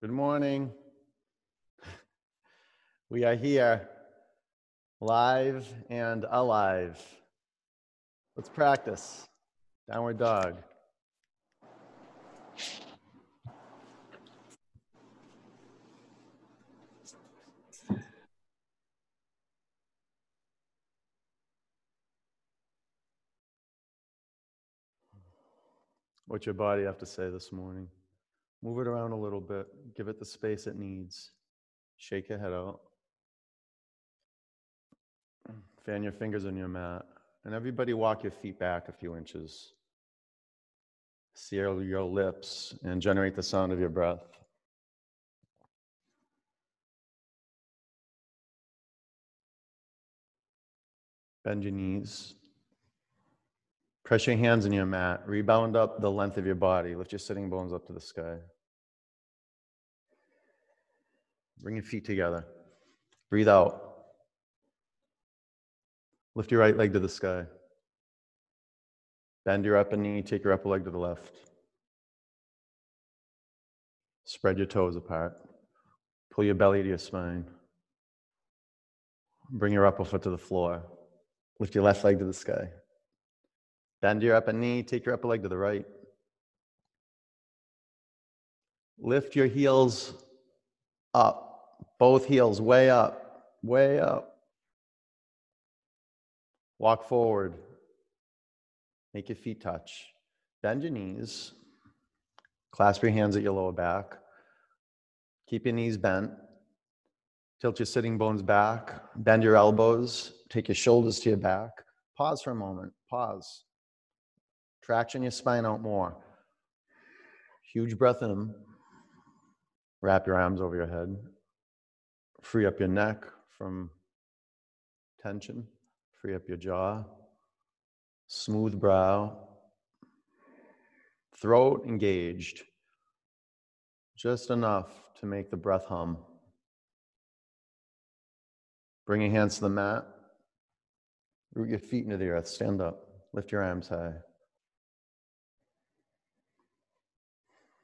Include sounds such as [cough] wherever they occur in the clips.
Good morning. We are here, live and alive. Let's practice. Downward dog. What's your body have to say this morning? Move it around a little bit. Give it the space it needs. Shake your head out. Fan your fingers on your mat. And everybody walk your feet back a few inches. Seal your lips and generate the sound of your breath. Bend your knees. Press your hands in your mat. Rebound up the length of your body. Lift your sitting bones up to the sky. Bring your feet together. Breathe out. Lift your right leg to the sky. Bend your upper knee. Take your upper leg to the left. Spread your toes apart. Pull your belly to your spine. Bring your upper foot to the floor. Lift your left leg to the sky. Bend your upper knee, take your upper leg to the right. Lift your heels up, both heels way up, way up. Walk forward. Make your feet touch. Bend your knees. Clasp your hands at your lower back. Keep your knees bent. Tilt your sitting bones back. Bend your elbows. Take your shoulders to your back. Pause for a moment. Pause. Traction your spine out more. Huge breath in. Wrap your arms over your head. Free up your neck from tension. Free up your jaw. Smooth brow. Throat engaged. Just enough to make the breath hum. Bring your hands to the mat. Root your feet into the earth. Stand up. Lift your arms high.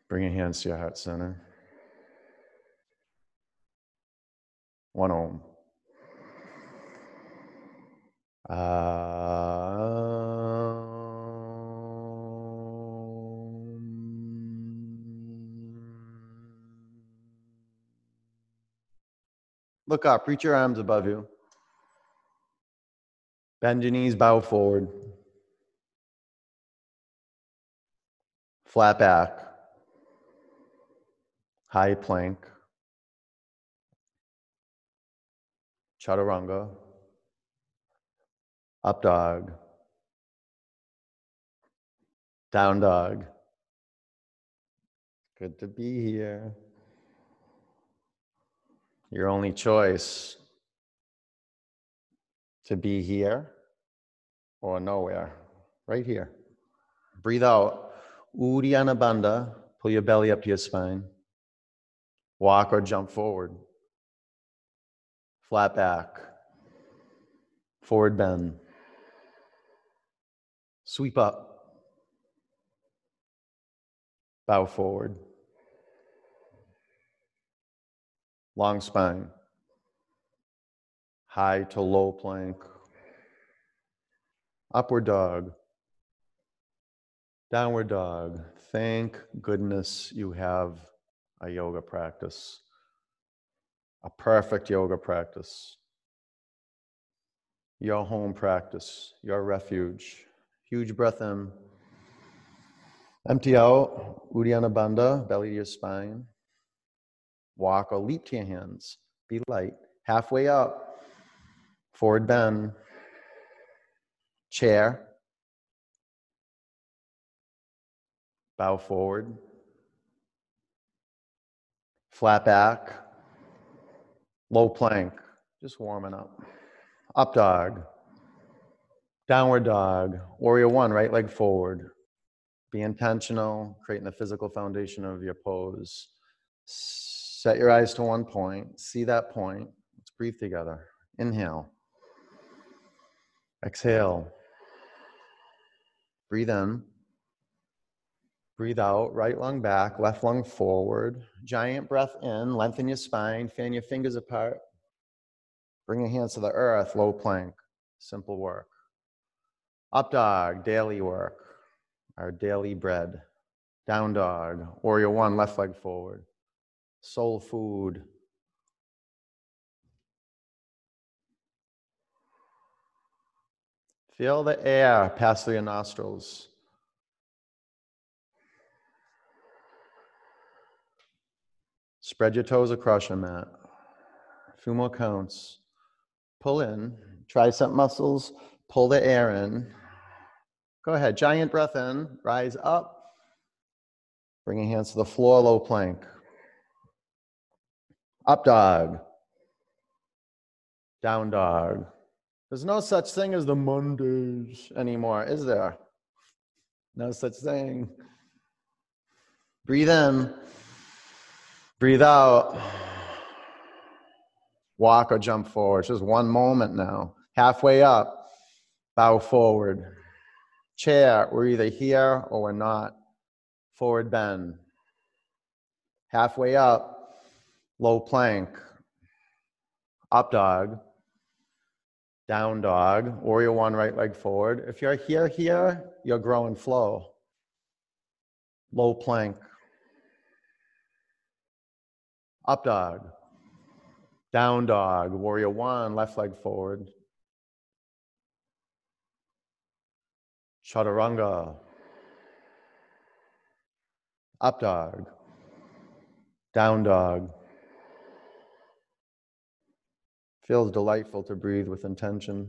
Bring your hands to your heart center. One om. Look up, reach your arms above you. Bend your knees, bow forward. Flat back. High plank. Chaturanga. Up dog. Down dog. Good to be here. Your only choice to be here or nowhere, right here. Breathe out. Uddiyana Bandha. Pull your belly up to your spine. Walk or jump forward. Flat back. Forward bend. Sweep up. Bow forward. Long spine. High to low plank. Upward dog. Downward dog. Thank goodness you have a yoga practice, a perfect yoga practice, your home practice, your refuge. Huge breath in. Empty out, Uddiyana Bandha, belly to your spine. Walk or leap to your hands. Be light. Halfway up, forward bend. Chair. Bow forward. Flat back. Low plank. Just warming up. Up dog. Downward dog. Warrior one, right leg forward. Be intentional, creating the physical foundation of your pose. Set your eyes to one point. See that point. Let's breathe together. Inhale. Exhale. Breathe in. Breathe out, right lunge back, left lunge forward. Giant breath in, lengthen your spine, fan your fingers apart. Bring your hands to the earth, low plank, simple work. Up dog, daily work, our daily bread. Down dog, warrior one, left leg forward. Soul food. Feel the air pass through your nostrils. Spread your toes across your mat. A few more counts. Pull in, tricep muscles, pull the air in. Go ahead, giant breath in, rise up. Bring your hands to the floor, low plank. Up dog. Down dog. There's no such thing as the Mondays anymore, is there? No such thing. Breathe in. Breathe out. Walk or jump forward. Just one moment now. Halfway up, bow forward. Chair, we're either here or we're not. Forward bend. Halfway up, low plank. Up dog. Down dog. Warrior one, right leg forward. If you're here, here, you're growing flow. Low plank. Up dog. Down dog. Warrior one, left leg forward. Chaturanga. Up dog. Down dog. Feels delightful to breathe with intention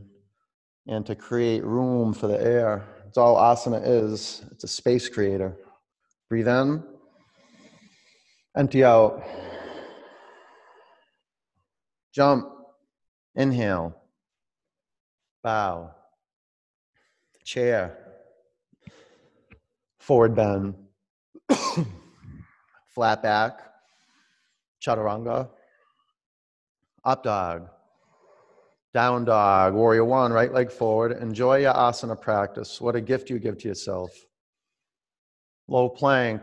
and to create room for the air. It's all asana is. It's a space creator. Breathe in, empty out. Jump, inhale, bow, chair, forward bend, [coughs] flat back, chaturanga, up dog, down dog, warrior one, right leg forward. Enjoy your asana practice. What a gift you give to yourself. Low plank,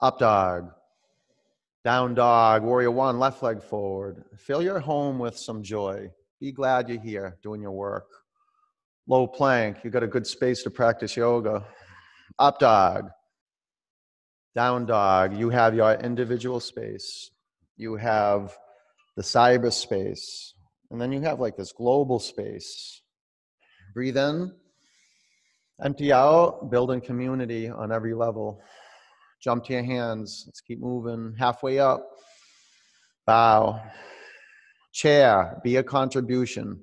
up dog, down dog, warrior one, left leg forward. Fill your home with some joy. Be glad you're here doing your work. Low plank, you got a good space to practice yoga. Up dog, down dog, you have your individual space. You have the cyberspace, and then you have like this global space. Breathe in, empty out, building community on every level. Jump to your hands. Let's keep moving. Halfway up. Bow. Chair. Be a contribution.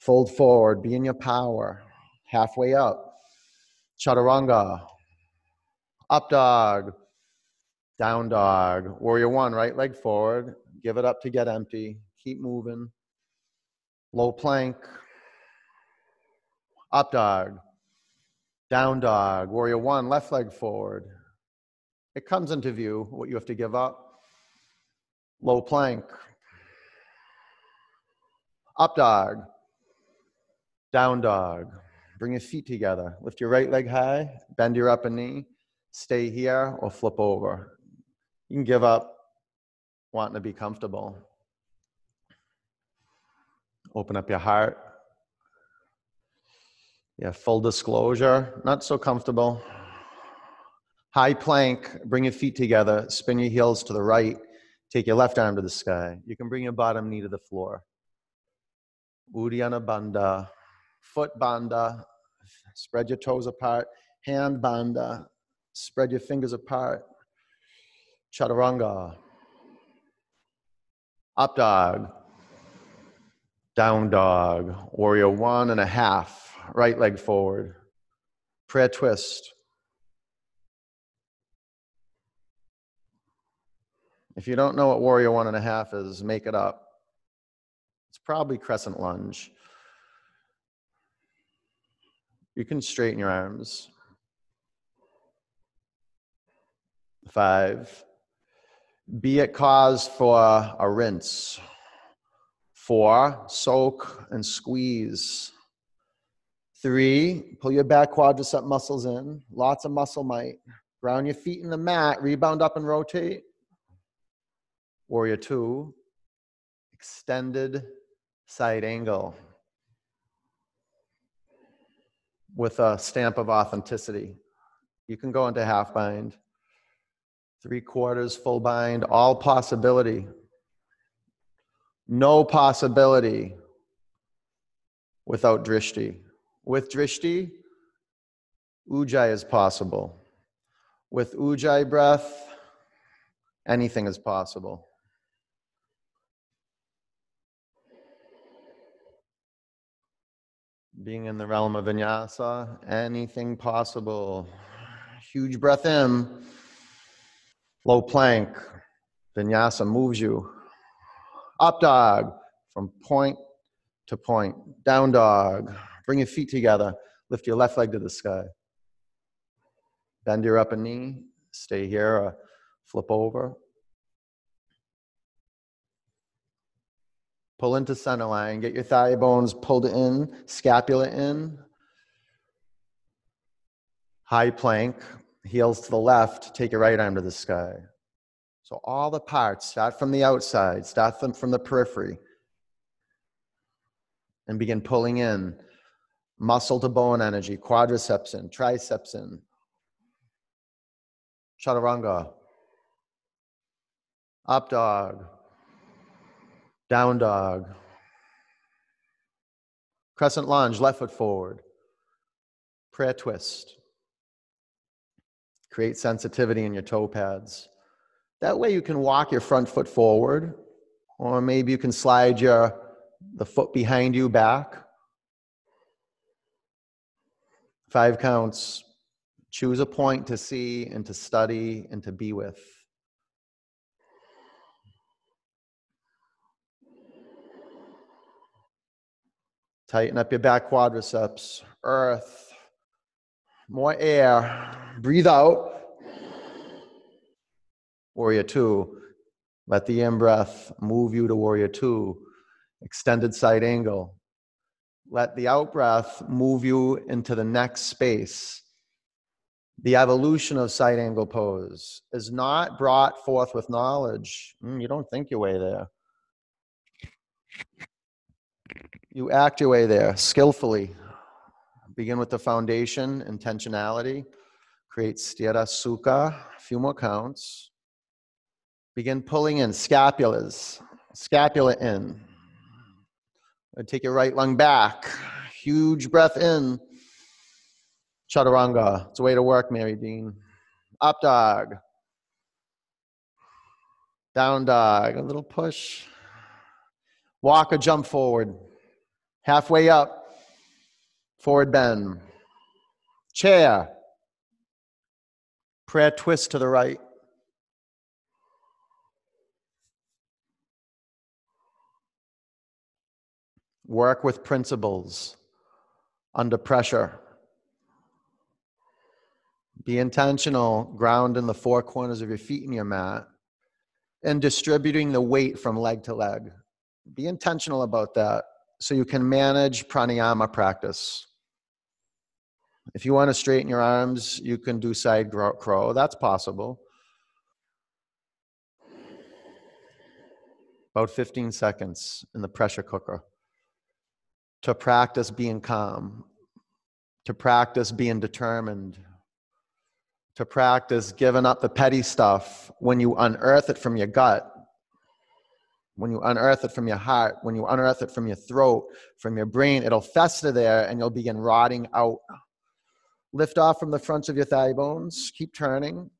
Fold forward. Be in your power. Halfway up. Chaturanga. Up dog. Down dog. Warrior one. Right leg forward. Give it up to get empty. Keep moving. Low plank. Up dog. Down dog. Warrior one. Left leg forward it comes into view what you have to give up. Low plank. Up dog. Down dog. Bring your feet together. Lift your right leg high. Bend your upper knee. Stay here or flip over. You can give up wanting to be comfortable. Open up your heart. Yeah, full disclosure. Not so comfortable. High plank, bring your feet together, spin your heels to the right, take your left arm to the sky. You can bring your bottom knee to the floor. Uddiyana Bandha, foot bandha, spread your toes apart, hand bandha, spread your fingers apart. Chaturanga, up dog, down dog, warrior one and a half, right leg forward, prayer twist. If you don't know what warrior one and a half is, make it up. It's probably crescent lunge. You can straighten your arms. Five. Be it cause for a rinse. Four. Soak and squeeze. Three, pull your back quadricep muscles in. Lots of muscle might. Ground your feet in the mat, rebound up and rotate. Warrior two, extended side angle with a stamp of authenticity. You can go into half bind, three quarters, full bind, all possibility. No possibility without drishti. With drishti, ujjayi is possible. With ujjayi breath, anything is possible. Being in the realm of vinyasa, anything possible. Huge breath in, low plank. Vinyasa moves you. Up dog from point to point. Down dog. Bring your feet together. Lift your left leg to the sky. Bend your upper knee. Stay here or flip over. Pull into center line. Get your thigh bones pulled in, scapula in. High plank, heels to the left. Take your right arm to the sky. So all the parts, start from the outside, start them from the periphery, and begin pulling in muscle to bone energy, quadriceps in, triceps in, chaturanga, up dog, down dog, crescent lunge, left foot forward, prayer twist. Create sensitivity in your toe pads. That way you can walk your front foot forward, or maybe you can slide your the foot behind you back. Five counts. Choose a point to see and to study and to be with. Tighten up your back quadriceps. Earth. More air. Breathe out. Warrior two. Let the in breath move you to warrior two. Extended side angle. Let the out breath move you into the next space. The evolution of side angle pose is not brought forth with knowledge. Mm, you don't think your way there. You act your way there skillfully. Begin with the foundation, intentionality. Create sthira sukha, a few more counts. Begin pulling in scapulas, scapula in. Take your right lunge back. Huge breath in. Chaturanga. It's a way to work, Mary Dean. Up dog. Down dog. A little push. Walk or jump forward. Halfway up. Forward bend. Chair. Prayer twist to the right. Work with principles under pressure. Be intentional, ground in the four corners of your feet in your mat, and distributing the weight from leg to leg. Be intentional about that so you can manage pranayama practice. If you want to straighten your arms, you can do side crow. That's possible. About 15 seconds in the pressure cooker to practice being calm, to practice being determined, to practice giving up the petty stuff when you unearth it from your gut, when you unearth it from your heart, when you unearth it from your throat, from your brain, it'll fester there and you'll begin rotting out. Lift off from the fronts of your thigh bones, keep turning.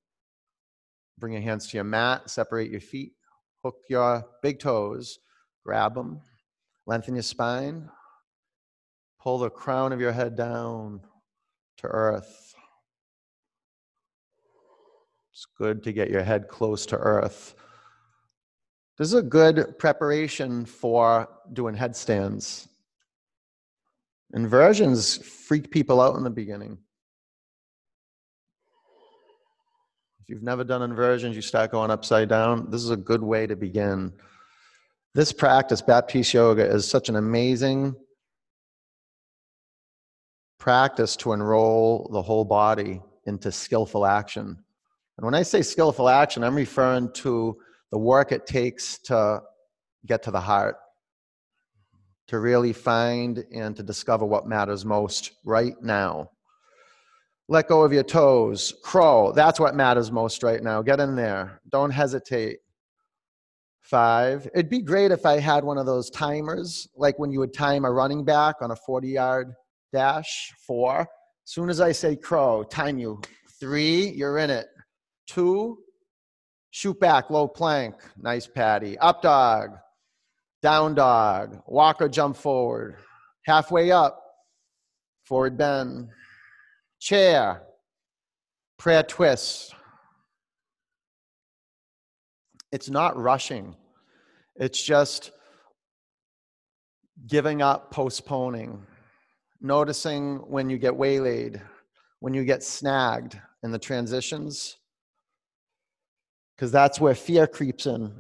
Bring your hands to your mat, separate your feet, hook your big toes, grab them, lengthen your spine, Pull the crown of your head down to earth. It's good to get your head close to earth. This is a good preparation for doing headstands. Inversions freak people out in the beginning. If you've never done inversions, you start going upside down. This is a good way to begin. This practice, Baptiste Yoga, is such an amazing practice to enroll the whole body into skillful action. And when I say skillful action, I'm referring to the work it takes to get to the heart, to really find and to discover what matters most right now. Let go of your toes. Crow. That's what matters most right now. Get in there. Don't hesitate. Five. It'd be great if I had one of those timers, like when you would time a running back on a 40 yard dash. Four. As soon as I say crow, time you. Three, you're in it. Two, shoot back, low plank. Nice patty. Up dog. Down dog. Walk or jump forward. Halfway up. Forward bend chair, prayer twist. It's not rushing, it's just giving up, postponing, noticing when you get waylaid, when you get snagged in the transitions, because that's where fear creeps in.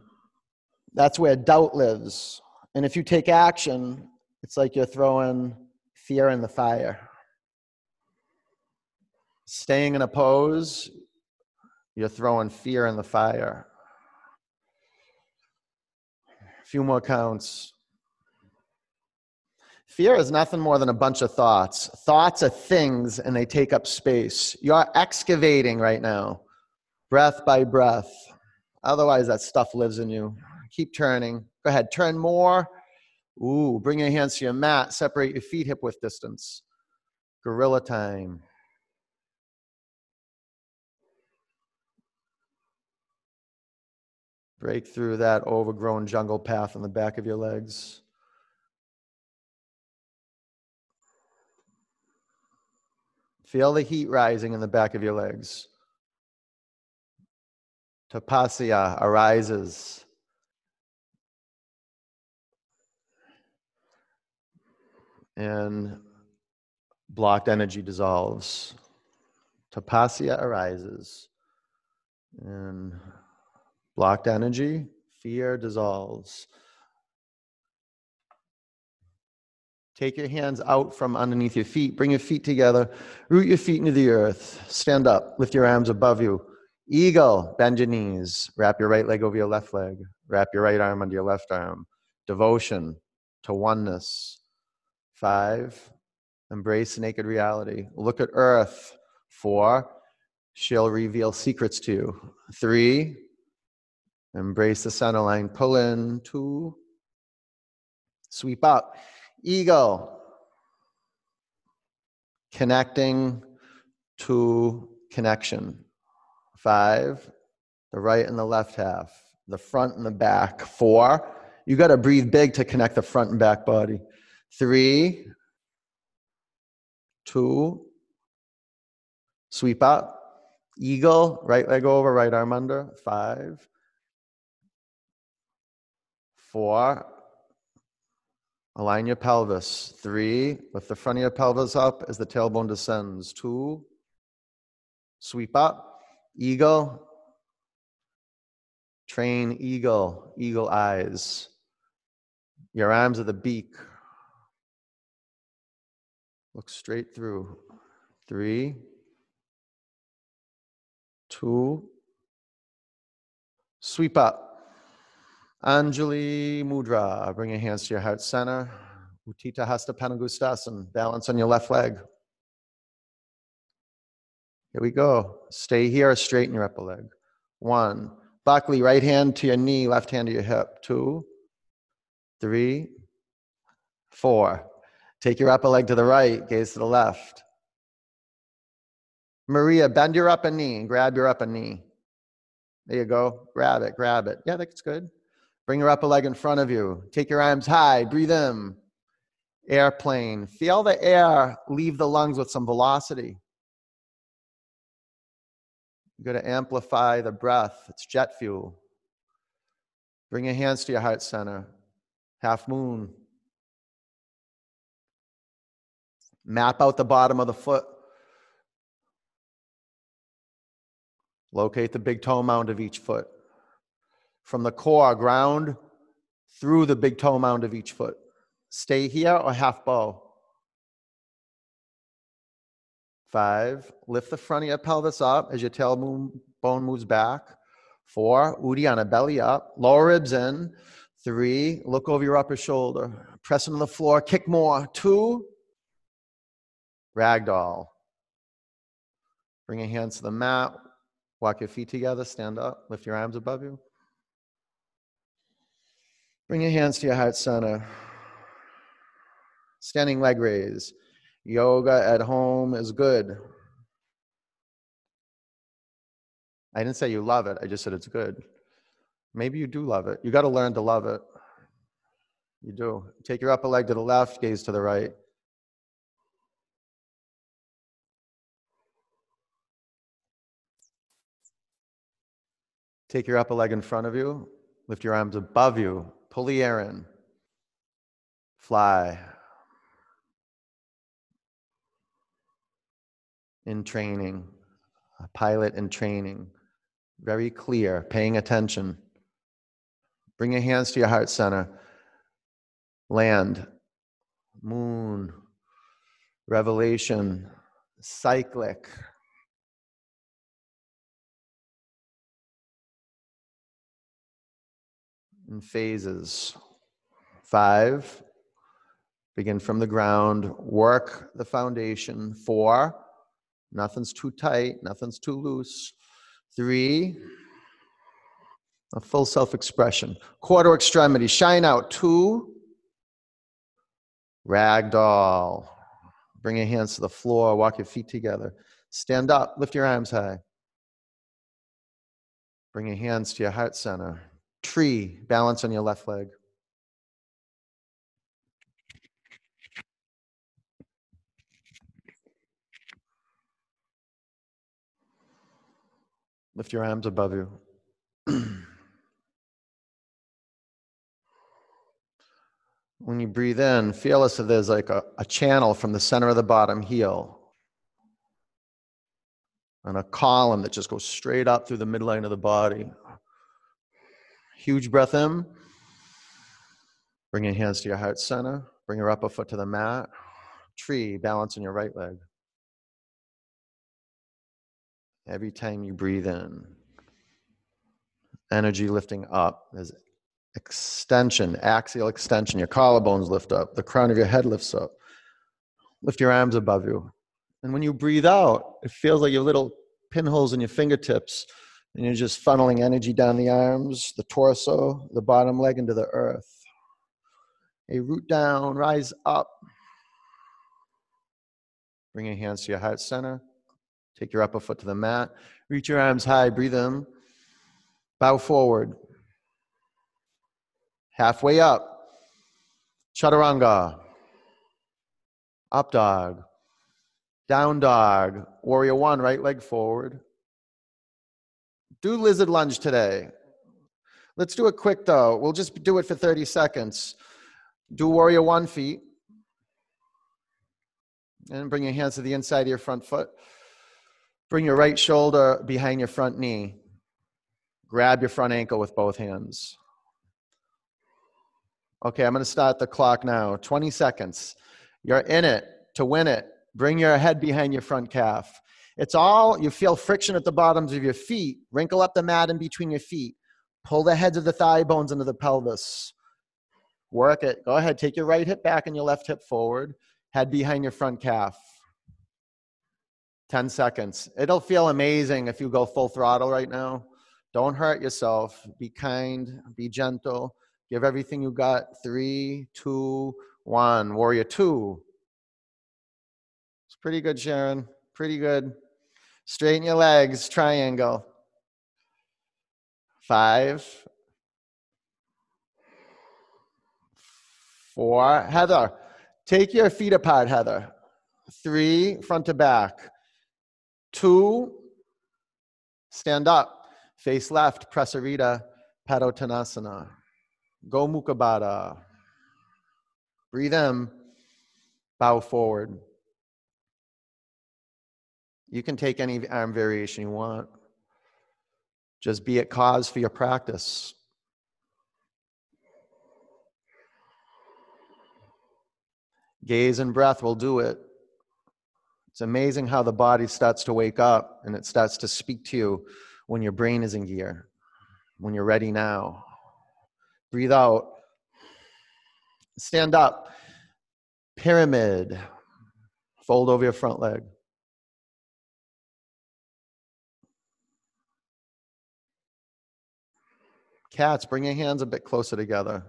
That's where doubt lives. And if you take action, it's like you're throwing fear in the fire staying in a pose, you're throwing fear in the fire. A few more counts. Fear is nothing more than a bunch of thoughts. Thoughts are things and they take up space. You're excavating right now, breath by breath. Otherwise, that stuff lives in you. Keep turning. Go ahead, turn more. Ooh, bring your hands to your mat. Separate your feet hip width distance. Gorilla time. Break through that overgrown jungle path on the back of your legs. Feel the heat rising in the back of your legs. Tapasya arises. And blocked energy dissolves. Tapasya arises. And Blocked energy, fear dissolves. Take your hands out from underneath your feet. Bring your feet together. Root your feet into the earth. Stand up. Lift your arms above you. Eagle. Bend your knees. Wrap your right leg over your left leg. Wrap your right arm under your left arm. Devotion to oneness. Five. Embrace naked reality. Look at earth. Four. She'll reveal secrets to you. Three. Embrace the center line. Pull in, two. Sweep up. Eagle. Connecting to connection. Five. The right and the left half. The front and the back. Four. You got to breathe big to connect the front and back body. Three. Two. Sweep up. Eagle. Right leg over, right arm under. Five Four, align your pelvis. Three, lift the front of your pelvis up as the tailbone descends. Two, sweep up. Eagle. Train eagle, eagle eyes. Your arms are the beak. Look straight through. Three, two, sweep up. Anjali Mudra. Bring your hands to your heart center. Utthita Hasta Padangusthasana. Balance on your left leg. Here we go. Stay here, straighten your upper leg. One. Buckley, right hand to your knee, left hand to your hip. Two, three, four. Take your upper leg to the right, gaze to the left. Maria, bend your upper knee and grab your upper knee. There you go. Grab it, grab it. Yeah, that's good. Bring your upper leg in front of you. Take your arms high. Breathe in. Airplane. Feel the air leave the lungs with some velocity. You're going to amplify the breath. It's jet fuel. Bring your hands to your heart center. Half moon. Map out the bottom of the foot. Locate the big toe mound of each foot from the core ground through the big toe mound of each foot. Stay here or half bow. Five, lift the front of your pelvis up as your tailbone moves back. Four, Uddiyana, belly up, lower ribs in. Three, look over your upper shoulder, press into the floor, kick more. Two, ragdoll. Bring your hands to the mat, walk your feet together, stand up, lift your arms above you. Bring your hands to your heart center. Standing leg raise. Yoga at home is good. I didn't say you love it, I just said it's good. Maybe you do love it. You got to learn to love it. You do. Take your upper leg to the left, gaze to the right. Take your upper leg in front of you, lift your arms above you, pull the air in, fly. In training, a pilot in training, very clear, paying attention. Bring your hands to your heart center. Land, moon, revelation, cyclic. In phases. Five, begin from the ground, work the foundation. Four, nothing's too tight, nothing's too loose. Three, a full self expression. Quarter extremity, shine out. Two, ragdoll. Bring your hands to the floor, walk your feet together. Stand up, lift your arms high. Bring your hands to your heart center. Tree, balance on your left leg. Lift your arms above you. [clears throat] when you breathe in, feel as if there's like a, a channel from the center of the bottom heel and a column that just goes straight up through the midline of the body. Huge breath in. Bring your hands to your heart center. Bring your upper foot to the mat. Tree, balance on your right leg. Every time you breathe in, energy lifting up. There's extension, axial extension. Your collarbones lift up. The crown of your head lifts up. Lift your arms above you. And when you breathe out, it feels like your little pinholes in your fingertips, and you're just funneling energy down the arms, the torso, the bottom leg into the earth. A root down, rise up. Bring your hands to your heart center. Take your upper foot to the mat. Reach your arms high. Breathe in. Bow forward. Halfway up. Chaturanga. Up dog. Down dog. Warrior one, right leg forward. Do lizard lunge today. Let's do it quick though. We'll just do it for 30 seconds. Do warrior one feet. And bring your hands to the inside of your front foot. Bring your right shoulder behind your front knee. Grab your front ankle with both hands. Okay, I'm going to start the clock now. 20 seconds. You're in it to win it. Bring your head behind your front calf. It's all, you feel friction at the bottoms of your feet. Wrinkle up the mat in between your feet. Pull the heads of the thigh bones into the pelvis. Work it. Go ahead. Take your right hip back and your left hip forward. Head behind your front calf. 10 seconds. It'll feel amazing if you go full throttle right now. Don't hurt yourself. Be kind, be gentle. Give everything you got. Three, two, one. Warrior two. It's pretty good, Sharon. Pretty good. Straighten your legs, triangle. Five, four. Heather, take your feet apart, Heather. Three, front to back. Two, stand up, face left, Prasarita, Padottanasana. Go Mukha. Breathe in, bow forward. You can take any arm variation you want. Just be at cause for your practice. Gaze and breath will do it. It's amazing how the body starts to wake up and it starts to speak to you when your brain is in gear, when you're ready now. Breathe out. Stand up. Pyramid. Fold over your front leg. Cats, bring your hands a bit closer together.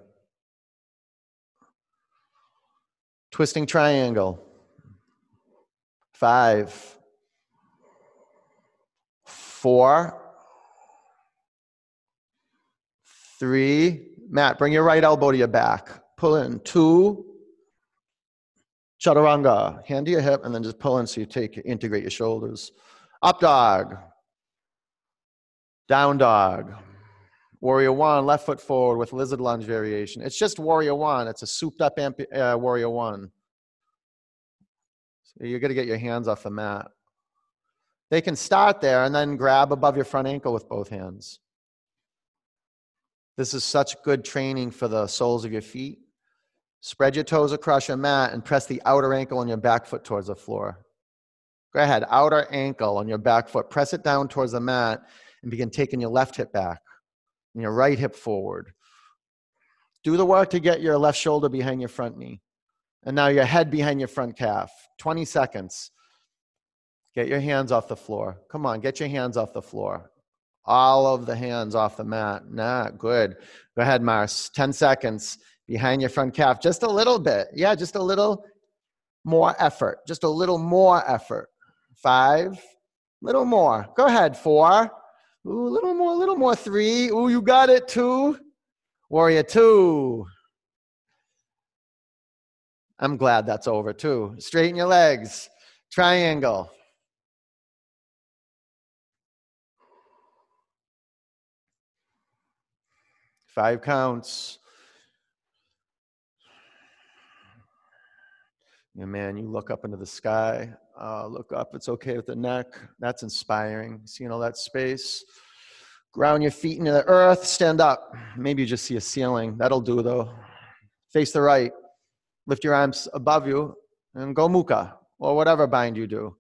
Twisting triangle. Five, four, three. Matt, bring your right elbow to your back. Pull in. Two. Chaturanga. Hand to your hip and then just pull in so you take integrate your shoulders. Up dog. Down dog. Warrior one, left foot forward with lizard lunge variation. It's just warrior one. It's a souped up uh, warrior one. You're going to get your hands off the mat. They can start there and then grab above your front ankle with both hands. This is such good training for the soles of your feet. Spread your toes across your mat and press the outer ankle on your back foot towards the floor. Go ahead, outer ankle on your back foot. Press it down towards the mat and begin taking your left hip back and your right hip forward. Do the work to get your left shoulder behind your front knee. And now your head behind your front calf. 20 seconds. Get your hands off the floor. Come on, get your hands off the floor. All of the hands off the mat. Nah, good. Go ahead, Mars. 10 seconds behind your front calf. Just a little bit. Yeah, just a little more effort. Just a little more effort. Five, little more. Go ahead, four. Ooh, a little more, a little more. Three. Ooh, you got it. Two. Warrior two. I'm glad that's over too. Straighten your legs. Triangle. Five counts. Yeah, man, you look up into the sky. Uh, look up. It's okay with the neck. That's inspiring. Seeing all that space. Ground your feet into the earth. Stand up. Maybe you just see a ceiling. That'll do, though. Face the right. Lift your arms above you and go mukha or whatever bind you do.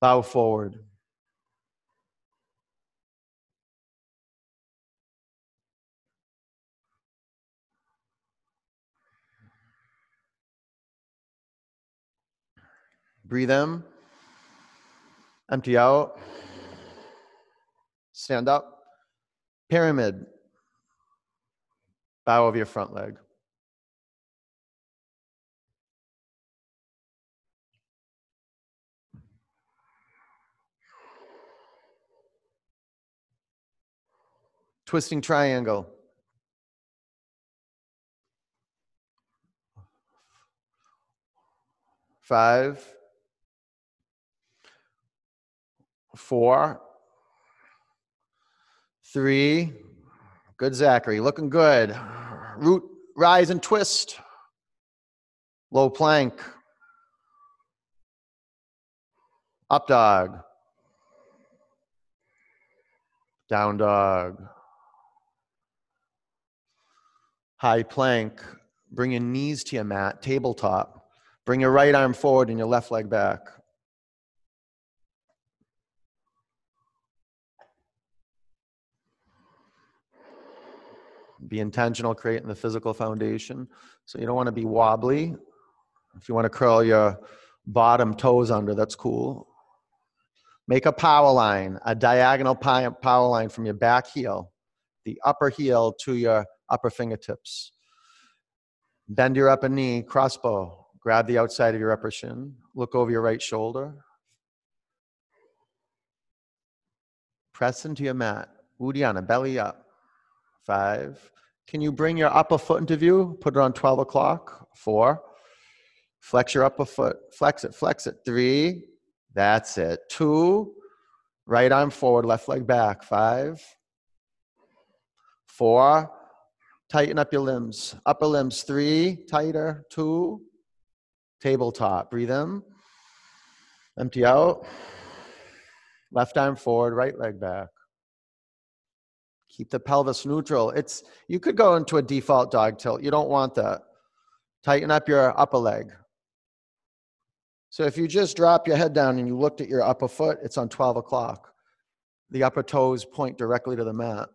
Bow forward. Breathe in. Empty out. Stand up. Pyramid. Bow of your front leg. Twisting triangle. Five, four, three. Good, Zachary. Looking good. Root, rise, and twist. Low plank. Up dog. Down dog. High plank. Bring your knees to your mat, tabletop. Bring your right arm forward and your left leg back. Be intentional creating the physical foundation. So you don't want to be wobbly. If you want to curl your bottom toes under, that's cool. Make a power line, a diagonal power line from your back heel, the upper heel to your upper fingertips. Bend your upper knee, crossbow. Grab the outside of your upper shin. Look over your right shoulder. Press into your mat. Uddiyana, belly up. Five. Can you bring your upper foot into view? Put it on 12 o'clock. Four. Flex your upper foot. Flex it, flex it. Three. That's it. Two. Right arm forward, left leg back. Five. Four. Tighten up your limbs. Upper limbs. Three. Tighter. Two. Tabletop. Breathe in. Empty out. Left arm forward, right leg back. Keep the pelvis neutral. It's you could go into a default dog tilt. You don't want that. Tighten up your upper leg. So if you just drop your head down and you looked at your upper foot, it's on 12 o'clock. The upper toes point directly to the mat.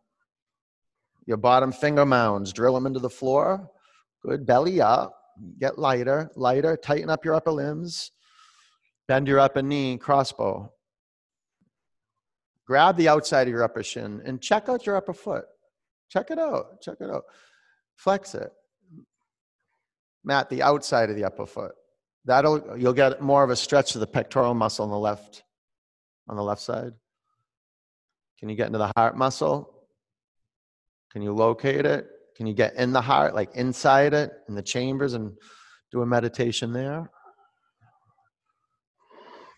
Your bottom finger mounds, drill them into the floor. Good. Belly up. Get lighter, lighter. Tighten up your upper limbs. Bend your upper knee, crossbow. Grab the outside of your upper shin and check out your upper foot. Check it out. Check it out. Flex it. Matt, the outside of the upper foot. That'll you'll get more of a stretch to the pectoral muscle on the left, on the left side. Can you get into the heart muscle? Can you locate it? Can you get in the heart, like inside it, in the chambers, and do a meditation there?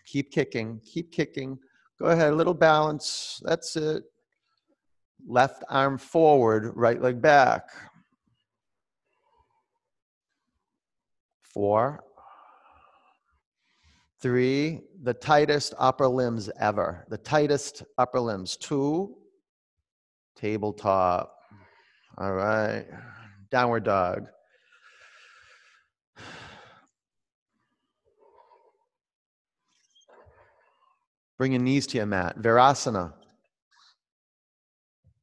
Keep kicking, keep kicking. Go ahead, a little balance. That's it. Left arm forward, right leg back. Four, three, the tightest upper limbs ever. The tightest upper limbs. Two, tabletop. All right, downward dog. Bring your knees to your mat. Virasana.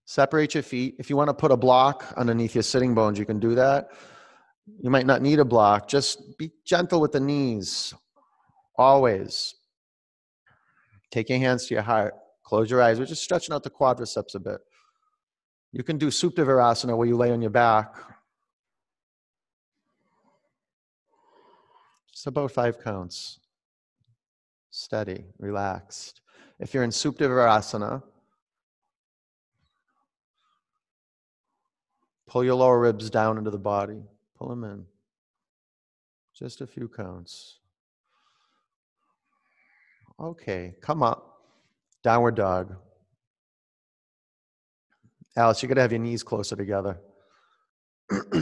Separate your feet. If you want to put a block underneath your sitting bones, you can do that. You might not need a block. Just be gentle with the knees. Always. Take your hands to your heart. Close your eyes. We're just stretching out the quadriceps a bit. You can do Supta Virasana where you lay on your back. Just about five counts steady, relaxed. If you're in Supta Virasana, pull your lower ribs down into the body. Pull them in. Just a few counts. Okay, come up. Downward dog. Alice, you're going to have your knees closer together. [clears throat]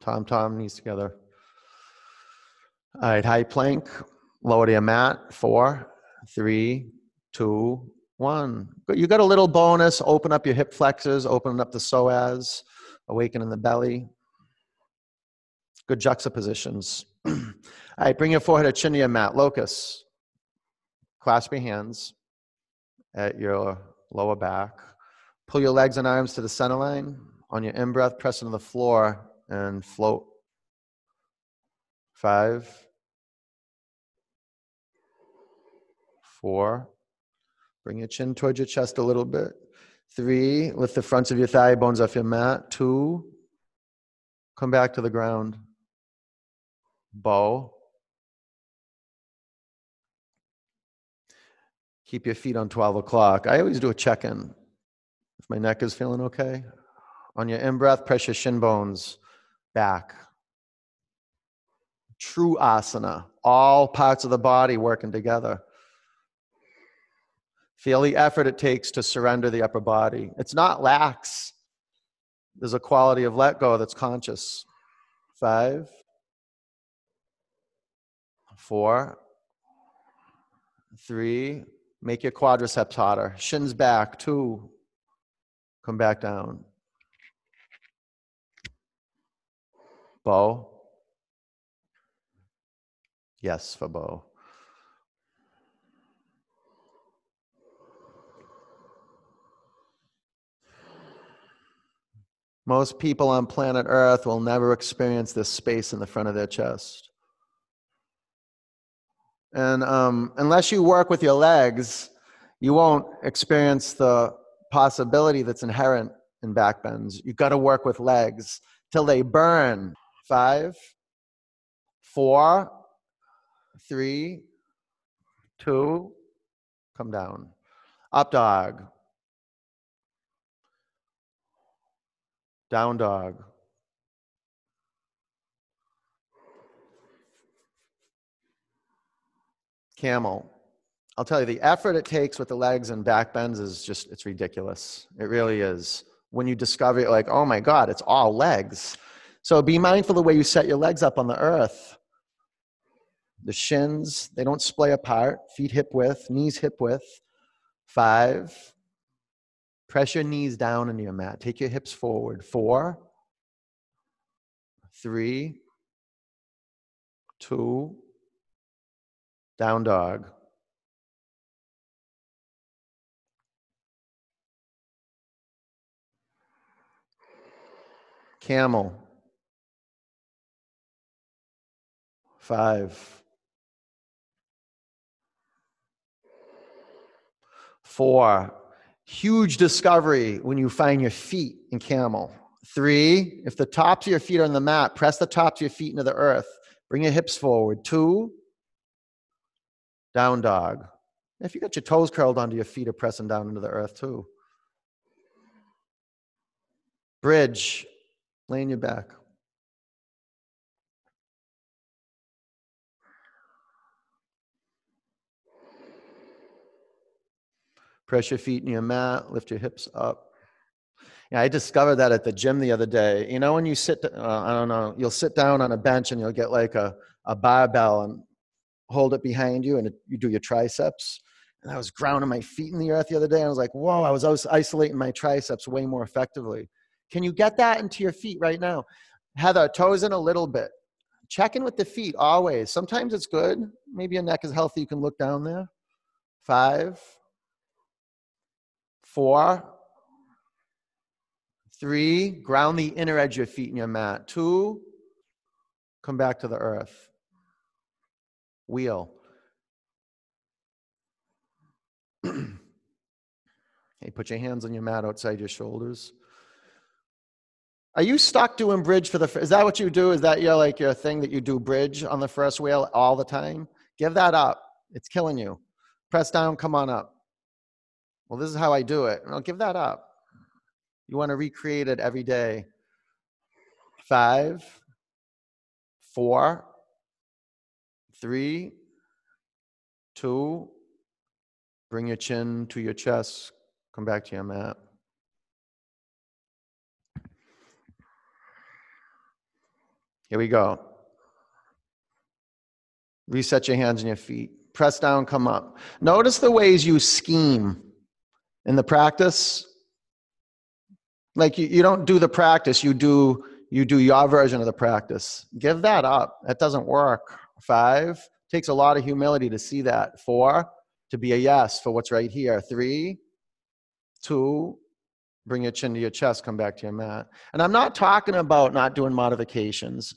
Tom, Tom, knees together. All right, high plank. Lower to your mat. Four, three, two, one. You got a little bonus. Open up your hip flexors, open up the psoas, awaken the belly. Good juxtapositions. [clears throat] All right, bring your forehead to chin to your mat. Locust. Clasp your hands at your lower back. Pull your legs and arms to the center line. On your in breath, press into the floor and float. Five, Four. Bring your chin towards your chest a little bit. Three. Lift the fronts of your thigh bones off your mat. Two. Come back to the ground. Bow. Keep your feet on 12 o'clock. I always do a check in. My neck is feeling okay. On your in breath, press your shin bones back. True asana. All parts of the body working together. Feel the effort it takes to surrender the upper body. It's not lax. There's a quality of let go that's conscious. Five, four, three. Make your quadriceps hotter. Shins back. Two. Come back down. Bow. Yes, for bow. Most people on planet Earth will never experience this space in the front of their chest. And um, unless you work with your legs, you won't experience the possibility that's inherent in back bends. You've got to work with legs till they burn. Five, four, three, two, come down. Up dog. Down dog. Camel. I'll tell you, the effort it takes with the legs and back bends is just, it's ridiculous. It really is. When you discover it, like, oh my God, it's all legs. So be mindful the way you set your legs up on the earth. The shins, they don't splay apart. Feet hip width, knees hip width. Five, Press your knees down into your mat. Take your hips forward. Four, three, two, Down dog. Camel. Five. Four. Huge discovery when you find your feet in camel. Three, if the tops of your feet are on the mat, press the tops of your feet into the earth. Bring your hips forward. Two, down dog. If you got your toes curled onto your feet, are pressing down into the earth too. Bridge, laying your back. Press your feet in your mat, lift your hips up. Yeah, I discovered that at the gym the other day. You know, when you sit, uh, I don't know, you'll sit down on a bench and you'll get like a, a barbell and hold it behind you and it, you do your triceps. And I was grounding my feet in the earth the other day. And I was like, whoa, I was isolating my triceps way more effectively. Can you get that into your feet right now? Heather, toes in a little bit. Check in with the feet always. Sometimes it's good. Maybe your neck is healthy. You can look down there. Five, four, three, ground the inner edge of your feet in your mat. Two, come back to the earth. Wheel. [clears throat] hey, put your hands on your mat outside your shoulders. Are you stuck doing bridge for the? Is that what you do? Is that your like your thing that you do bridge on the first wheel all the time? Give that up. It's killing you. Press down. Come on up. Well, this is how I do it. No, give that up. You want to recreate it every day. Five, four, three, two. Bring your chin to your chest. Come back to your mat. Here we go. Reset your hands and your feet. Press down, come up. Notice the ways you scheme in the practice. Like you, you don't do the practice, you do you do your version of the practice. Give that up. That doesn't work. Five takes a lot of humility to see that. Four, to be a yes for what's right here. Three, two, bring your chin to your chest, come back to your mat. And I'm not talking about not doing modifications.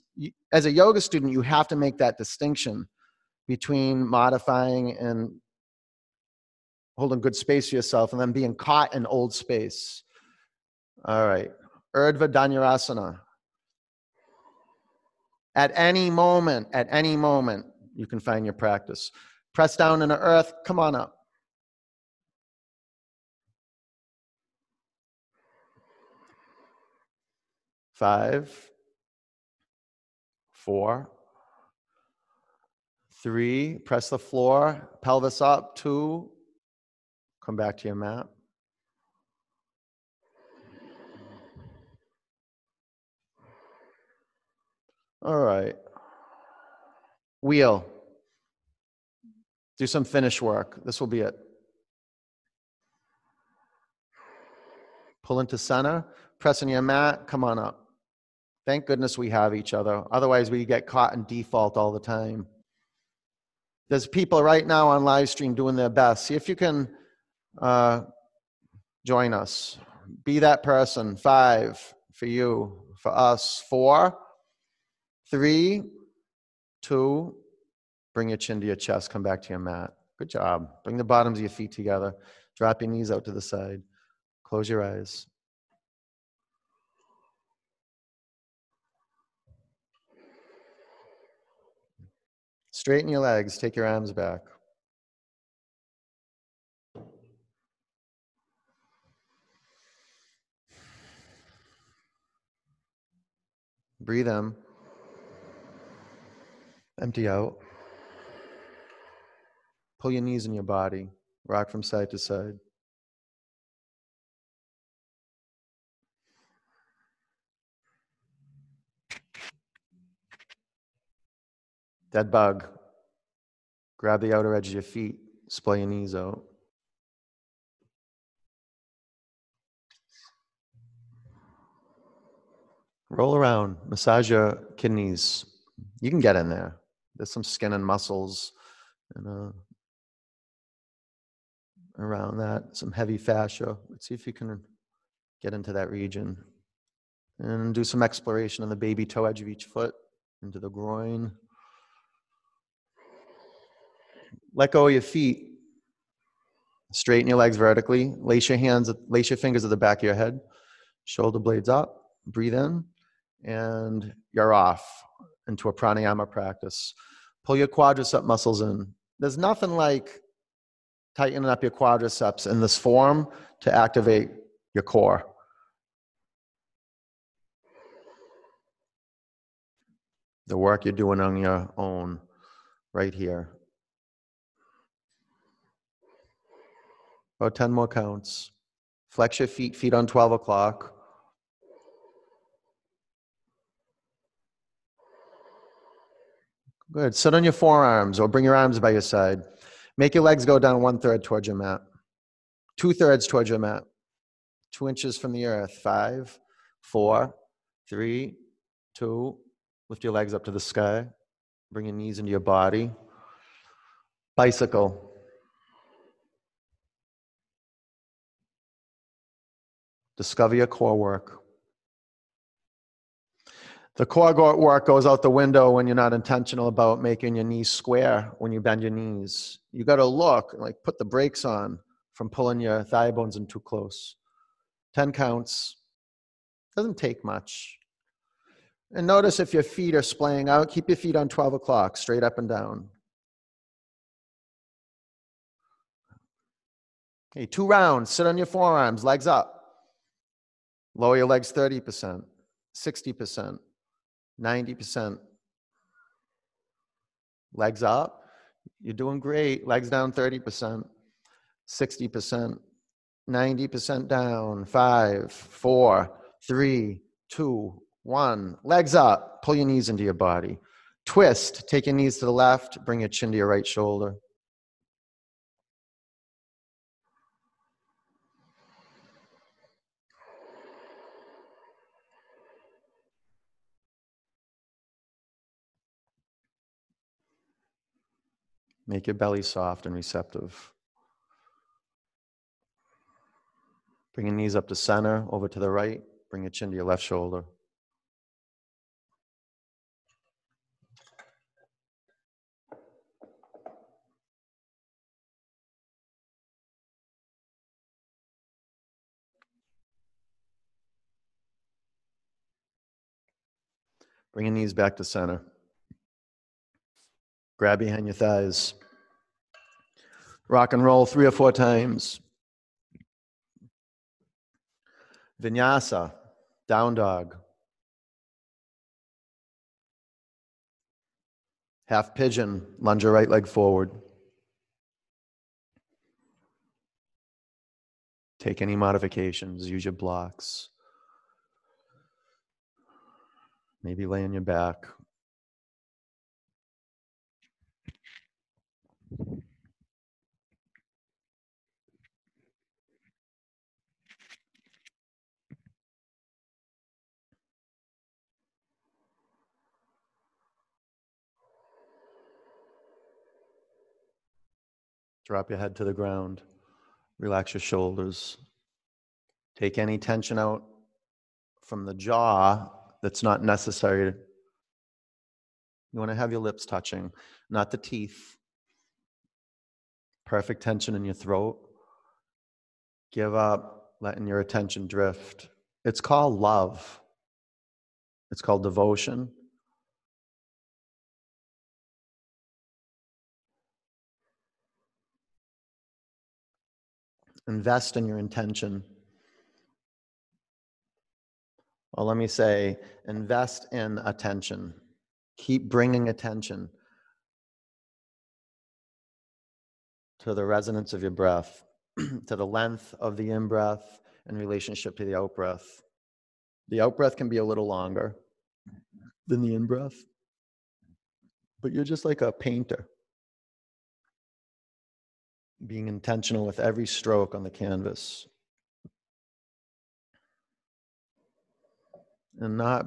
As a yoga student, you have to make that distinction between modifying and holding good space for yourself and then being caught in old space. All right. Urdhva Dhanurasana. At any moment, at any moment, you can find your practice. Press down in the earth. Come on up. Five, four, three, press the floor, pelvis up, two, come back to your mat. All right. Wheel. Do some finish work. This will be it. Pull into center, press on your mat, come on up. Thank goodness we have each other. Otherwise, we get caught in default all the time. There's people right now on live stream doing their best. See if you can uh, join us. Be that person. Five for you, for us. Four, three, two, bring your chin to your chest. Come back to your mat. Good job. Bring the bottoms of your feet together. Drop your knees out to the side. Close your eyes. Straighten your legs, take your arms back. Breathe in. Empty out. Pull your knees in your body. Rock from side to side. Dead bug. Grab the outer edge of your feet. Splay your knees out. Roll around. Massage your kidneys. You can get in there. There's some skin and muscles. And uh, around that, some heavy fascia. Let's see if you can get into that region. And do some exploration on the baby toe edge of each foot into the groin. Let go of your feet. Straighten your legs vertically. Lace your hands, lace your fingers at the back of your head. Shoulder blades up. Breathe in. And you're off into a pranayama practice. Pull your quadricep muscles in. There's nothing like tightening up your quadriceps in this form to activate your core. The work you're doing on your own right here. About 10 more counts. Flex your feet, feet on 12 o'clock. Good. Sit on your forearms or bring your arms by your side. Make your legs go down one third towards your mat, two thirds towards your mat, two inches from the earth. Five, four, three, two. Lift your legs up to the sky. Bring your knees into your body. Bicycle. Discover your core work. The core work goes out the window when you're not intentional about making your knees square when you bend your knees. You got to look, like put the brakes on from pulling your thigh bones in too close. 10 counts. Doesn't take much. And notice if your feet are splaying out, keep your feet on 12 o'clock, straight up and down. Okay, two rounds. Sit on your forearms, legs up. Lower your legs 30%, 60%. 90%. Legs up, you're doing great. Legs down 30%, 60%, 90% down. Five, four, three, two, one. Legs up, pull your knees into your body. Twist, take your knees to the left, bring your chin to your right shoulder. Make your belly soft and receptive. Bring your knees up to center, over to the right. Bring your chin to your left shoulder. Bring your knees back to center. Grab behind your thighs. Rock and roll three or four times. Vinyasa, down dog. Half pigeon, lunge your right leg forward. Take any modifications, use your blocks. Maybe lay on your back, Drop your head to the ground. Relax your shoulders. Take any tension out from the jaw that's not necessary. You want to have your lips touching, not the teeth. Perfect tension in your throat. Give up letting your attention drift. It's called love, it's called devotion. Invest in your intention. Well, let me say, invest in attention. Keep bringing attention to the resonance of your breath, [clears throat] to the length of the in breath in relationship to the out breath. The out breath can be a little longer than the in breath, but you're just like a painter. Being intentional with every stroke on the canvas. And not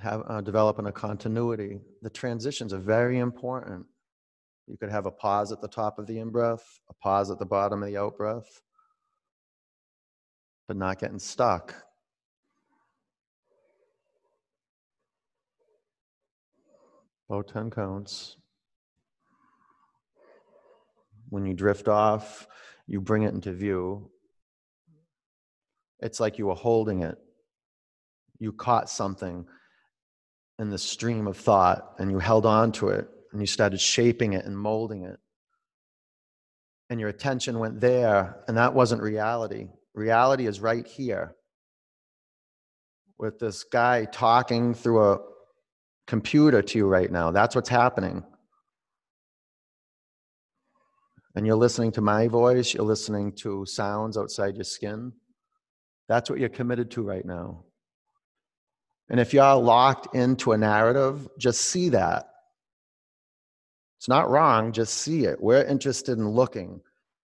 have uh, developing a continuity. The transitions are very important You could have a pause at the top of the in breath, a pause at the bottom of the out breath, but not getting stuck. About 10 counts. When you drift off, you bring it into view. It's like you were holding it. You caught something in the stream of thought and you held on to it and you started shaping it and molding it. And your attention went there, and that wasn't reality. Reality is right here with this guy talking through a computer to you right now. That's what's happening. And you're listening to my voice, you're listening to sounds outside your skin. That's what you're committed to right now. And if you're locked into a narrative, just see that. It's not wrong, just see it. We're interested in looking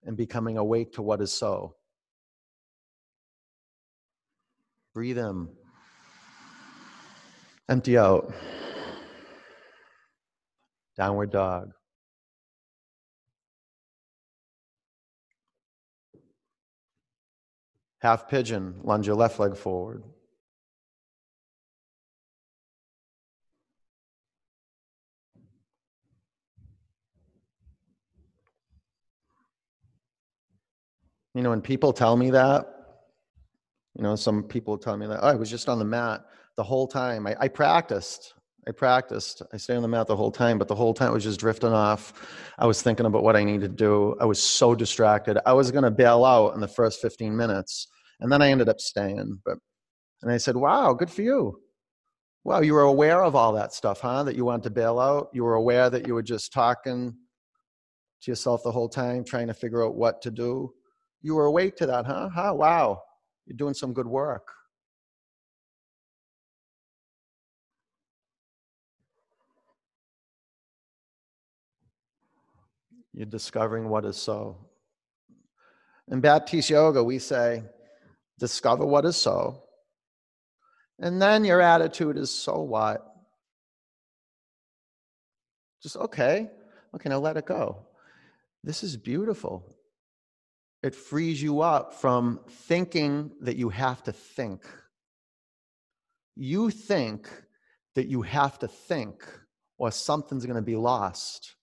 and becoming awake to what is so. Breathe in, empty out. Downward dog. Half pigeon, lunge your left leg forward. You know, when people tell me that, you know, some people tell me that, oh, I was just on the mat the whole time. I, I practiced. I practiced. I stayed on the mat the whole time, but the whole time it was just drifting off. I was thinking about what I needed to do. I was so distracted. I was going to bail out in the first 15 minutes. And then I ended up staying. But and I said, Wow, good for you. Wow, you were aware of all that stuff, huh? That you wanted to bail out. You were aware that you were just talking to yourself the whole time, trying to figure out what to do. You were awake to that, huh? Huh? Wow. You're doing some good work. You're discovering what is so. In Baptiste Yoga, we say, discover what is so. And then your attitude is, so what? Just, okay, okay, now let it go. This is beautiful it frees you up from thinking that you have to think. You think that you have to think or something's going to be lost.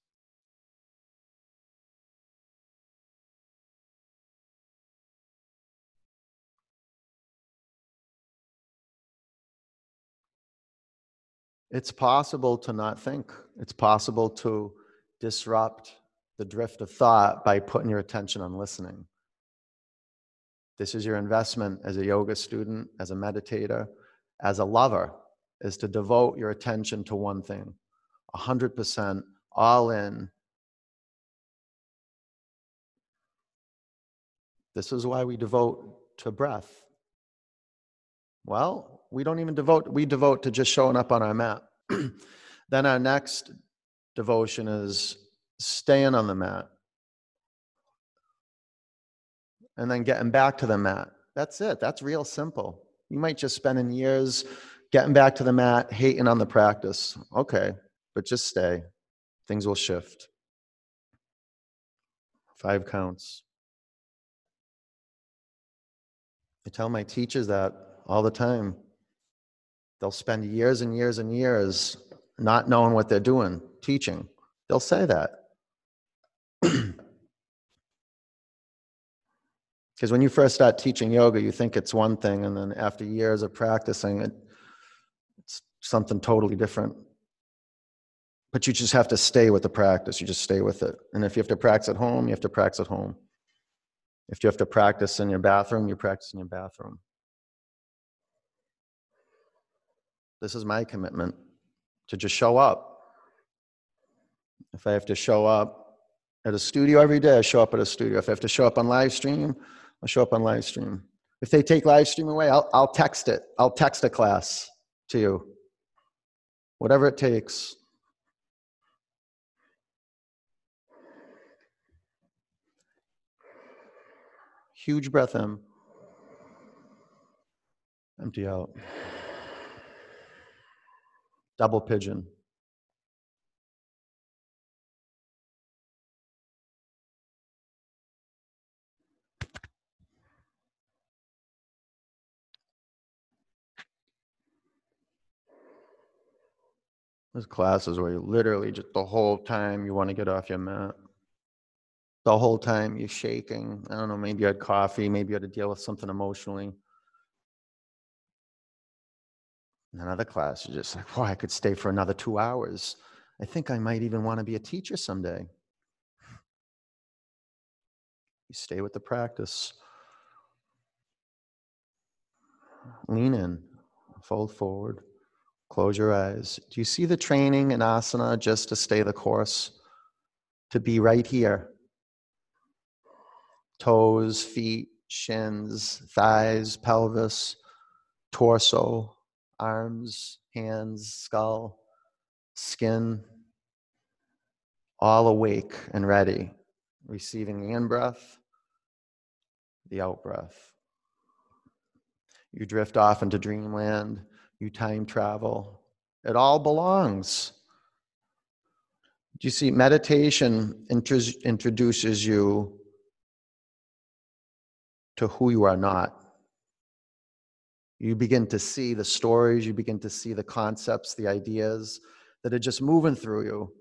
It's possible to not think. It's possible to disrupt the drift of thought by putting your attention on listening. This is your investment as a yoga student, as a meditator, as a lover, is to devote your attention to one thing 100% all in. This is why we devote to breath. Well, we don't even devote, we devote to just showing up on our mat. [clears throat] then our next devotion is staying on the mat, and then getting back to the mat. That's it. That's real simple. You might just spend years getting back to the mat, hating on the practice. Okay, but just stay. Things will shift. Five counts. I tell my teachers that all the time. They'll spend years and years and years not knowing what they're doing, teaching. They'll say that. [clears throat] Because when you first start teaching yoga, you think it's one thing, and then after years of practicing, it, it's something totally different. But you just have to stay with the practice. You just stay with it. And if you have to practice at home, you have to practice at home. If you have to practice in your bathroom, you practice in your bathroom. This is my commitment to just show up. If I have to show up at a studio every day, I show up at a studio. If I have to show up on live stream, I'll show up on live stream. If they take live stream away, I'll, I'll text it. I'll text a class to you. Whatever it takes. Huge breath in. Empty out. Double pigeon. There's classes where you literally just the whole time you want to get off your mat. The whole time you're shaking. I don't know, maybe you had coffee, maybe you had to deal with something emotionally. And another class, you're just like, well, I could stay for another two hours. I think I might even want to be a teacher someday. You stay with the practice. Lean in, fold forward, close your eyes. Do you see the training in asana just to stay the course? To be right here. Toes, feet, shins, thighs, pelvis, torso, arms, hands, skull, skin, all awake and ready, receiving the in breath, the out breath. You drift off into dreamland, you time travel. It all belongs. Do you see? Meditation introduces you to who you are not. You begin to see the stories, you begin to see the concepts, the ideas that are just moving through you.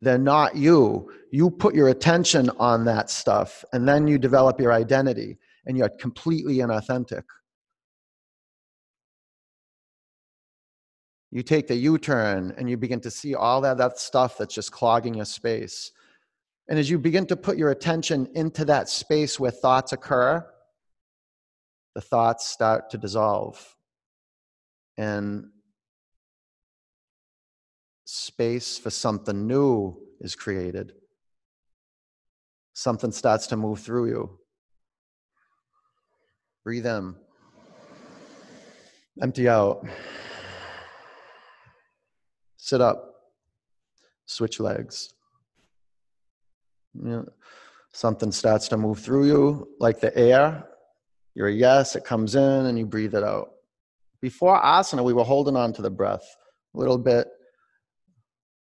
They're not you. You put your attention on that stuff, and then you develop your identity, and you're completely inauthentic. You take the U-turn and you begin to see all that, that stuff that's just clogging your space. And as you begin to put your attention into that space where thoughts occur, the thoughts start to dissolve. And space for something new is created. Something starts to move through you. Breathe in. Empty out. Sit up. Switch legs. Know, something starts to move through you like the air. You're a yes, it comes in and you breathe it out. Before asana, we were holding on to the breath a little bit.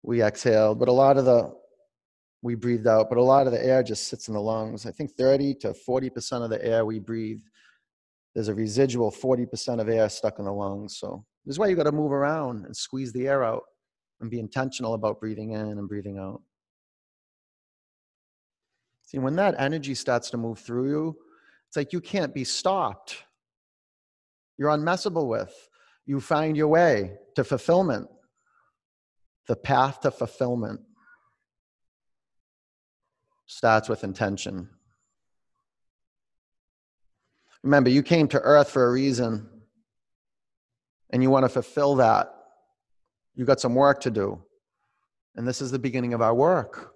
We exhaled, but a lot of the, we breathed out, but a lot of the air just sits in the lungs. I think 30 to 40% of the air we breathe, there's a residual 40% of air stuck in the lungs. So this is why you got to move around and squeeze the air out and be intentional about breathing in and breathing out. See, when that energy starts to move through you, it's like you can't be stopped. You're unmessable with. You find your way to fulfillment, the path to fulfillment starts with intention. Remember, you came to earth for a reason, and you want to fulfill that you got some work to do. And this is the beginning of our work.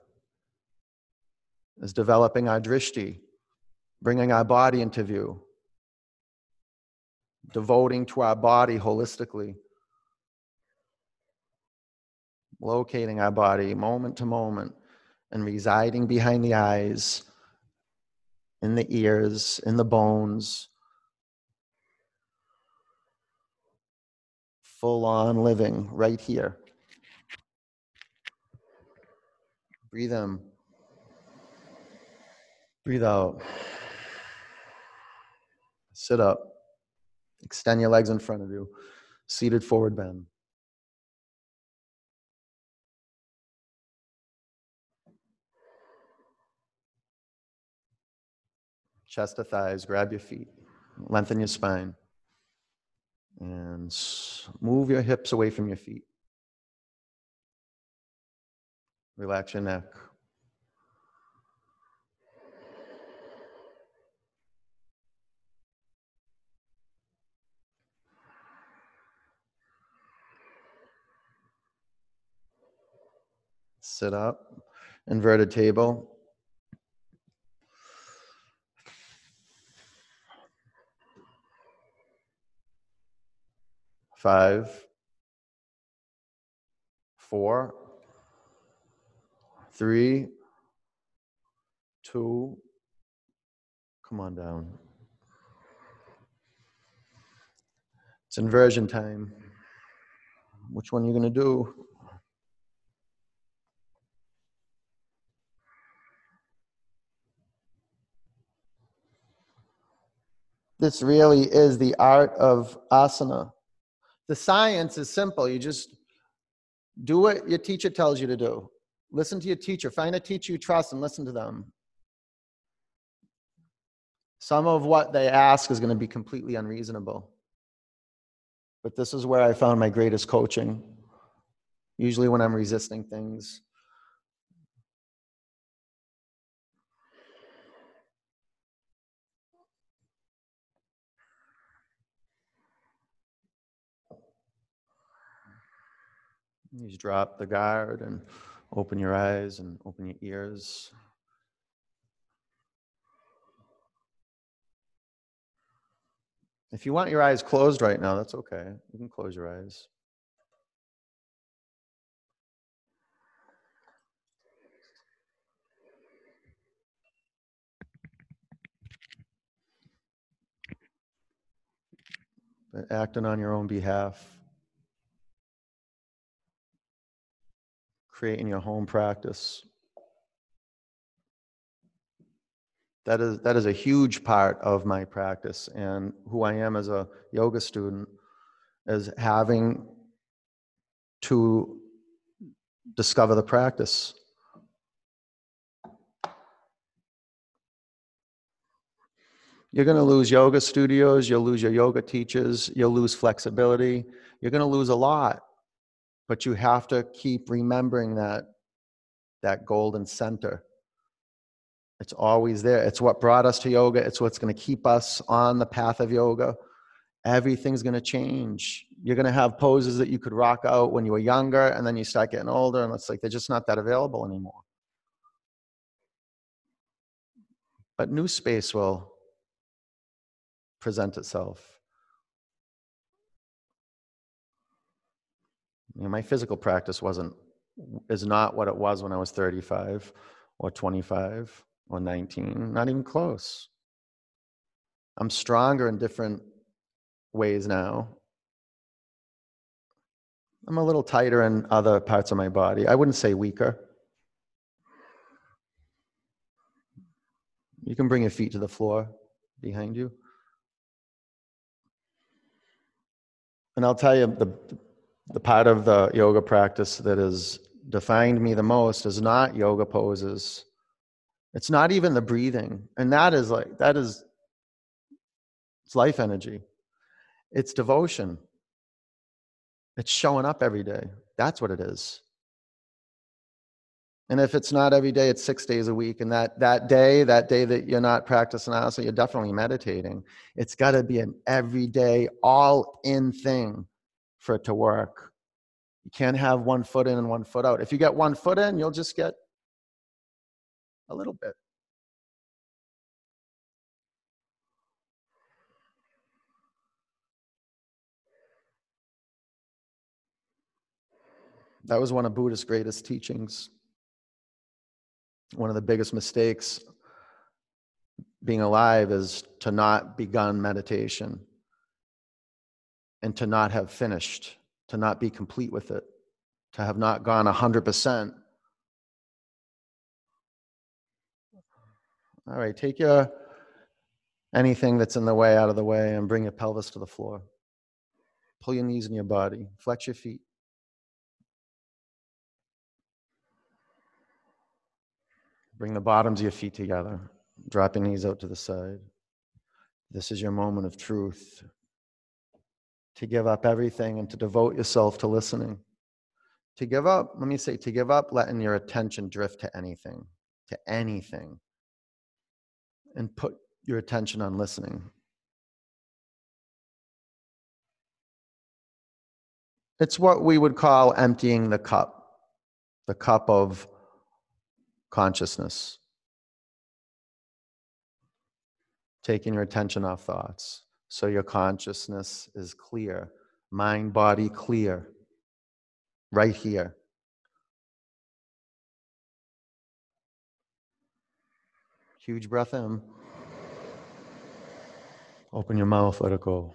Is developing our drishti, bringing our body into view, devoting to our body holistically, locating our body moment to moment, and residing behind the eyes, in the ears, in the bones, full on living right here. Breathe in. Breathe out. Sit up. Extend your legs in front of you. Seated forward bend. Chest to thighs, grab your feet, lengthen your spine. And move your hips away from your feet. Relax your neck. Sit up, inverted table. Five, four, three, two, come on down. It's inversion time. Which one are you going to do? This really is the art of asana. The science is simple. You just Do what your teacher tells you to do. Listen to your teacher. Find a teacher you trust and listen to them. Some of what they ask is going to be completely unreasonable. But this is where I found my greatest coaching. Usually, when I'm resisting things, just drop the guard and open your eyes and open your ears. If you want your eyes closed right now, that's okay. You can close your eyes. But acting on your own behalf. Creating your home practice. That is, that is a huge part of my practice and who I am as a yoga student is having to discover the practice. You're going to lose yoga studios, you'll lose your yoga teachers, you'll lose flexibility, you're going to lose a lot but you have to keep remembering that that golden center. It's always there. It's what brought us to yoga. It's what's going to keep us on the path of yoga. Everything's going to change. You're going to have poses that you could rock out when you were younger and then you start getting older and it's like they're just not that available anymore. But new space will present itself You know, my physical practice wasn't is not what it was when I was 35 or 25 or 19, not even close. I'm stronger in different ways now. I'm a little tighter in other parts of my body. I wouldn't say weaker. You can bring your feet to the floor behind you. And I'll tell you, the, the part of the yoga practice that has defined me the most is not yoga poses. It's not even the breathing. And that is like, that is, it's life energy. It's devotion. It's showing up every day. That's what it is. And if it's not every day, it's six days a week. And that, that day, that day that you're not practicing asana, you're definitely meditating. It's got to be an everyday, all in thing for it to work. You can't have one foot in and one foot out. If you get one foot in, you'll just get a little bit. That was one of Buddha's greatest teachings. One of the biggest mistakes being alive is to not begun meditation and to not have finished, to not be complete with it, to have not gone 100%. All right, take your anything that's in the way out of the way and bring your pelvis to the floor. Pull your knees in your body, flex your feet. Bring the bottoms of your feet together. Drop your knees out to the side. This is your moment of truth to give up everything and to devote yourself to listening. To give up, let me say, to give up letting your attention drift to anything, to anything, and put your attention on listening. It's what we would call emptying the cup, the cup of consciousness. Taking your attention off thoughts. So your consciousness is clear, mind, body clear, right here. Huge breath in. Open your mouth, let it go.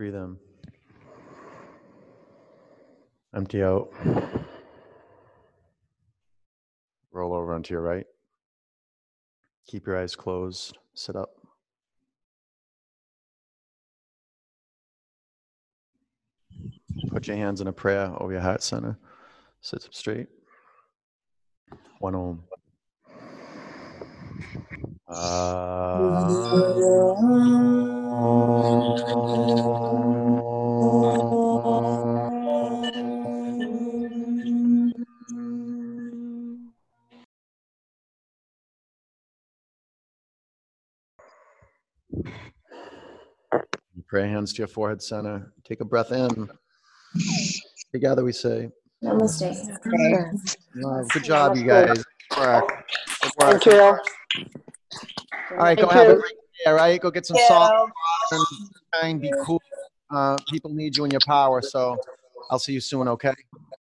Breathe in. Empty out. Roll over onto your right. Keep your eyes closed. Sit up. Put your hands in a prayer over your heart center. Sit up straight. One om. Ah. Pray hands to your forehead center. Take a breath in. Together we say, Namaste. Love. Good job, you guys. Good work. Good work. Thank you. All right, go Thank have a great day, all right? Go get some salt and kind, be cool. Uh, people need you in your power, so I'll see you soon, okay?